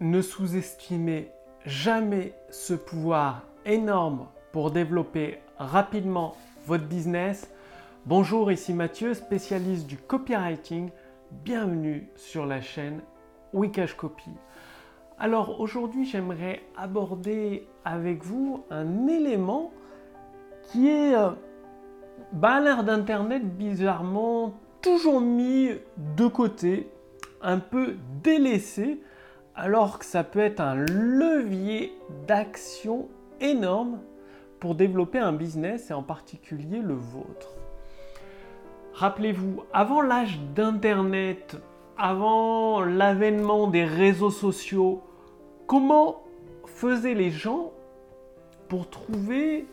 ne sous-estimez jamais ce pouvoir énorme pour développer rapidement votre business. Bonjour, ici Mathieu, spécialiste du copywriting. Bienvenue sur la chaîne Wikash Copy. Alors aujourd'hui, j'aimerais aborder avec vous un élément qui est euh, bah, l'ère d'Internet bizarrement toujours mis de côté, un peu délaissé alors que ça peut être un levier d'action énorme pour développer un business et en particulier le vôtre. Rappelez-vous, avant l'âge d'Internet, avant l'avènement des réseaux sociaux, comment faisaient les gens pour trouver,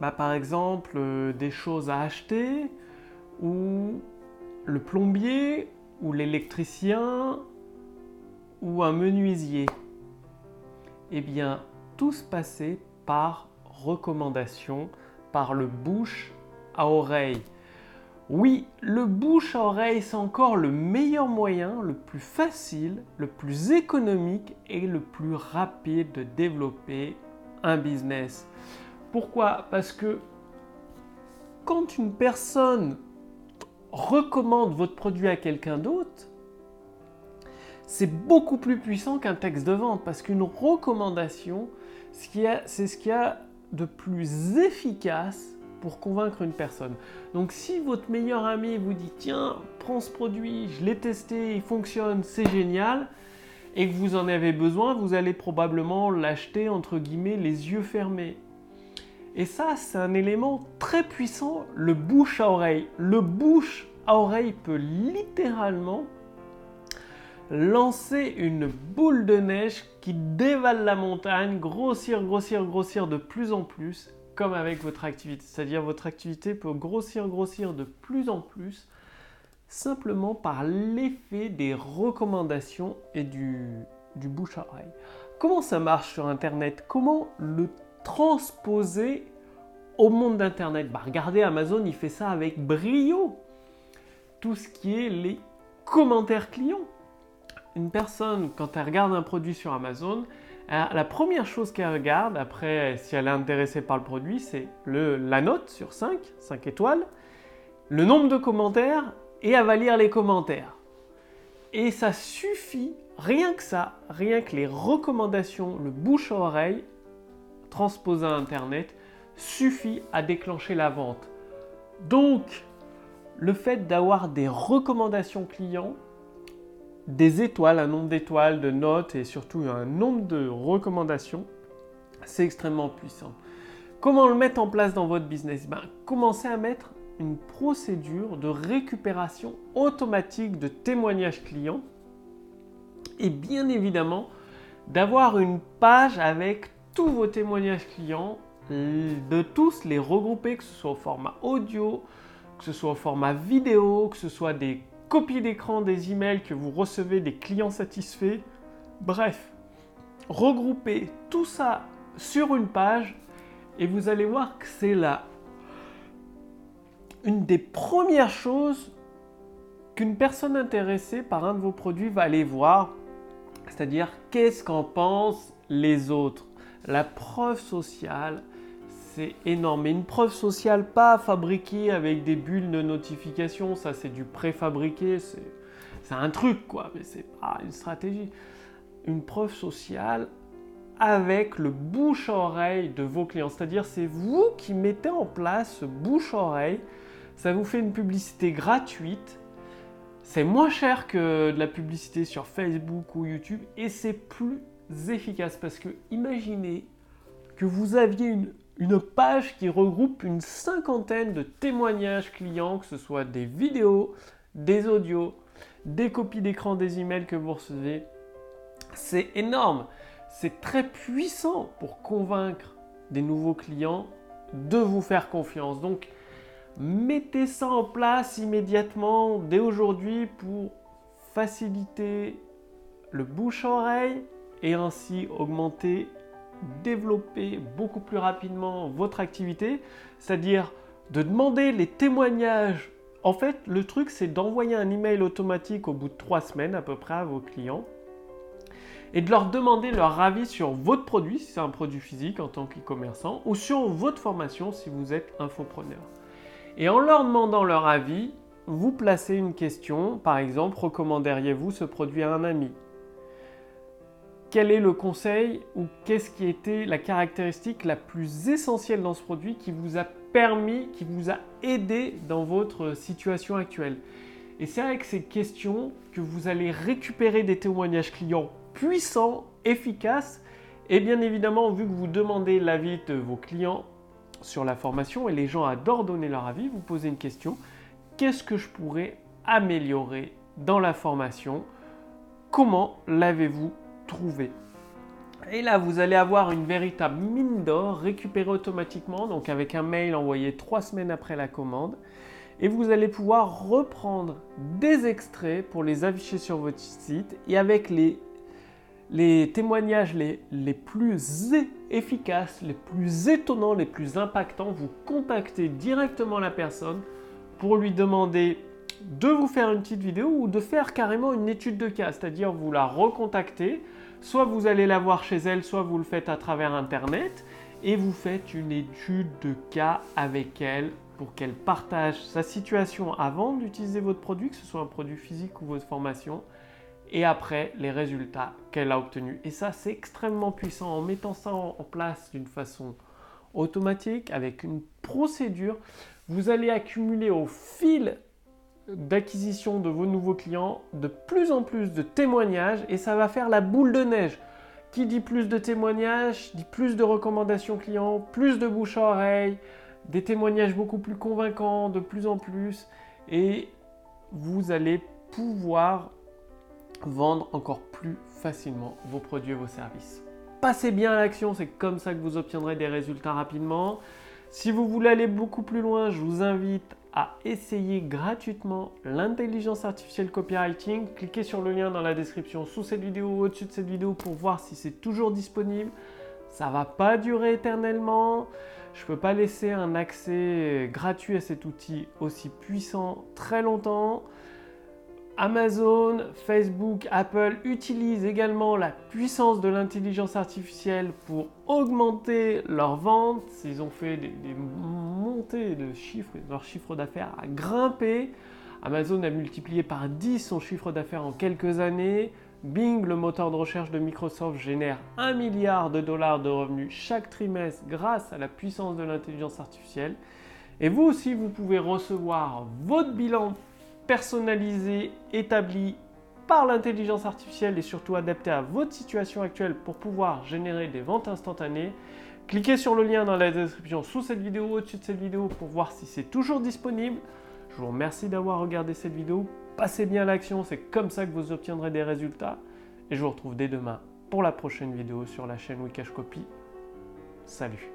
bah, par exemple, euh, des choses à acheter, ou le plombier, ou l'électricien, ou un menuisier Eh bien, tout se passait par recommandation, par le bouche à oreille. Oui, le bouche à oreille, c'est encore le meilleur moyen, le plus facile, le plus économique et le plus rapide de développer un business. Pourquoi? Parce que quand une personne recommande votre produit à quelqu'un d'autre, c'est beaucoup plus puissant qu'un texte de vente parce qu'une recommandation, c'est ce qu'il y a de plus efficace pour convaincre une personne. Donc si votre meilleur ami vous dit tiens, prends ce produit, je l'ai testé, il fonctionne, c'est génial, et que vous en avez besoin, vous allez probablement l'acheter entre guillemets les yeux fermés. Et ça, c'est un élément très puissant, le bouche à oreille. Le bouche à oreille peut littéralement lancer une boule de neige qui dévale la montagne, grossir, grossir, grossir de plus en plus, comme avec votre activité. C'est-à-dire votre activité peut grossir, grossir de plus en plus, simplement par l'effet des recommandations et du, bouche à oreille. Comment ça marche sur Internet? Comment le transposer au monde d'Internet? Bah, Regardez, Amazon, il fait ça avec brio. Tout ce qui est les commentaires clients une personne, quand elle regarde un produit sur Amazon, la première chose qu'elle regarde, après si elle est intéressée par le produit, c'est la note sur 5, 5 étoiles, le nombre de commentaires, et elle va lire les commentaires. Et ça suffit, rien que ça, rien que les recommandations, le bouche à oreille, transposé à Internet, suffit à déclencher la vente. Donc, le fait d'avoir des recommandations clients, des étoiles, un nombre d'étoiles, de notes et surtout un nombre de recommandations, c'est extrêmement puissant. Comment le mettre en place dans votre business? Ben, Commencez à mettre une procédure de récupération automatique de témoignages clients et bien évidemment d'avoir une page avec tous vos témoignages clients, de tous les regrouper, que ce soit au format audio, que ce soit au format vidéo, que ce soit des copie d'écran des emails que vous recevez des clients satisfaits. Bref, regroupez tout ça sur une page et vous allez voir que c'est là une des premières choses qu'une personne intéressée par un de vos produits va aller voir, c'est-à-dire qu'est-ce qu'en pensent les autres. La preuve sociale, c'est énorme. Et une preuve sociale pas fabriquée avec des bulles de notification, ça c'est du préfabriqué, c'est un truc quoi, mais c'est pas une stratégie. Une preuve sociale avec le bouche-oreille de vos clients. C'est-à-dire c'est vous qui mettez en place ce bouche-oreille. Ça vous fait une publicité gratuite. C'est moins cher que de la publicité sur Facebook ou YouTube et c'est plus efficace parce que imaginez que vous aviez une une page qui regroupe une cinquantaine de témoignages clients, que ce soit des vidéos, des audios, des copies d'écran des emails que vous recevez. C'est énorme, c'est très puissant pour convaincre des nouveaux clients de vous faire confiance. Donc, mettez ça en place immédiatement dès aujourd'hui pour faciliter le bouche-oreille et ainsi augmenter développer beaucoup plus rapidement votre activité, c'est-à-dire de demander les témoignages. En fait, le truc, c'est d'envoyer un email automatique au bout de trois semaines à peu près à vos clients et de leur demander leur avis sur votre produit, si c'est un produit physique en tant qu'e-commerçant, ou sur votre formation si vous êtes infopreneur. Et en leur demandant leur avis, vous placez une question, par exemple, recommanderiez-vous ce produit à un ami? Quel est le conseil ou qu'est-ce qui était la caractéristique la plus essentielle dans ce produit qui vous a permis, qui vous a aidé dans votre situation actuelle? Et c'est avec ces questions que vous allez récupérer des témoignages clients puissants, efficaces, et bien évidemment, vu que vous demandez l'avis de vos clients sur la formation et les gens adorent donner leur avis, vous posez une question. Qu'est-ce que je pourrais améliorer dans la formation? Comment l'avez-vous et là, vous allez avoir une véritable mine d'or récupérée automatiquement, donc avec un mail envoyé trois semaines après la commande. Et vous allez pouvoir reprendre des extraits pour les afficher sur votre site et avec les, témoignages les plus efficaces, les plus étonnants, les plus impactants, vous contactez directement la personne pour lui demander de vous faire une petite vidéo ou de faire carrément une étude de cas, c'est-à-dire vous la recontactez, soit vous allez la voir chez elle, soit vous le faites à travers Internet, et vous faites une étude de cas avec elle pour qu'elle partage sa situation avant d'utiliser votre produit, que ce soit un produit physique ou votre formation, et après les résultats qu'elle a obtenus. Et ça, c'est extrêmement puissant en mettant ça en place d'une façon automatique, avec une procédure vous allez accumuler au fil d'acquisition de vos nouveaux clients de plus en plus de témoignages et ça va faire la boule de neige. Qui dit plus de témoignages, dit plus de recommandations clients, plus de bouche à oreille, des témoignages beaucoup plus convaincants de plus en plus et vous allez pouvoir vendre encore plus facilement vos produits et vos services. Passez bien à l'action, c'est comme ça que vous obtiendrez des résultats rapidement. Si vous voulez aller beaucoup plus loin, je vous invite à essayer gratuitement l'intelligence artificielle copywriting. Cliquez sur le lien dans la description sous cette vidéo ou au-dessus de cette vidéo pour voir si c'est toujours disponible. Ça va pas durer éternellement. Je peux pas laisser un accès gratuit à cet outil aussi puissant très longtemps. Amazon, Facebook, Apple utilisent également la puissance de l'intelligence artificielle pour augmenter leurs ventes. Ils ont fait des, montées de chiffres, leur chiffre d'affaires a grimpé. Amazon a multiplié par 10 son chiffre d'affaires en quelques années. Bing, le moteur de recherche de Microsoft, génère 1 milliard de dollars de revenus chaque trimestre grâce à la puissance de l'intelligence artificielle. Et vous aussi, vous pouvez recevoir votre bilan personnalisé, établi par l'intelligence artificielle et surtout adapté à votre situation actuelle pour pouvoir générer des ventes instantanées. Cliquez sur le lien dans la description sous cette vidéo, au-dessus de cette vidéo pour voir si c'est toujours disponible. Je vous remercie d'avoir regardé cette vidéo. Passez bien l'action, c'est comme ça que vous obtiendrez des résultats. Et je vous retrouve dès demain pour la prochaine vidéo sur la chaîne Wikash Copy. Salut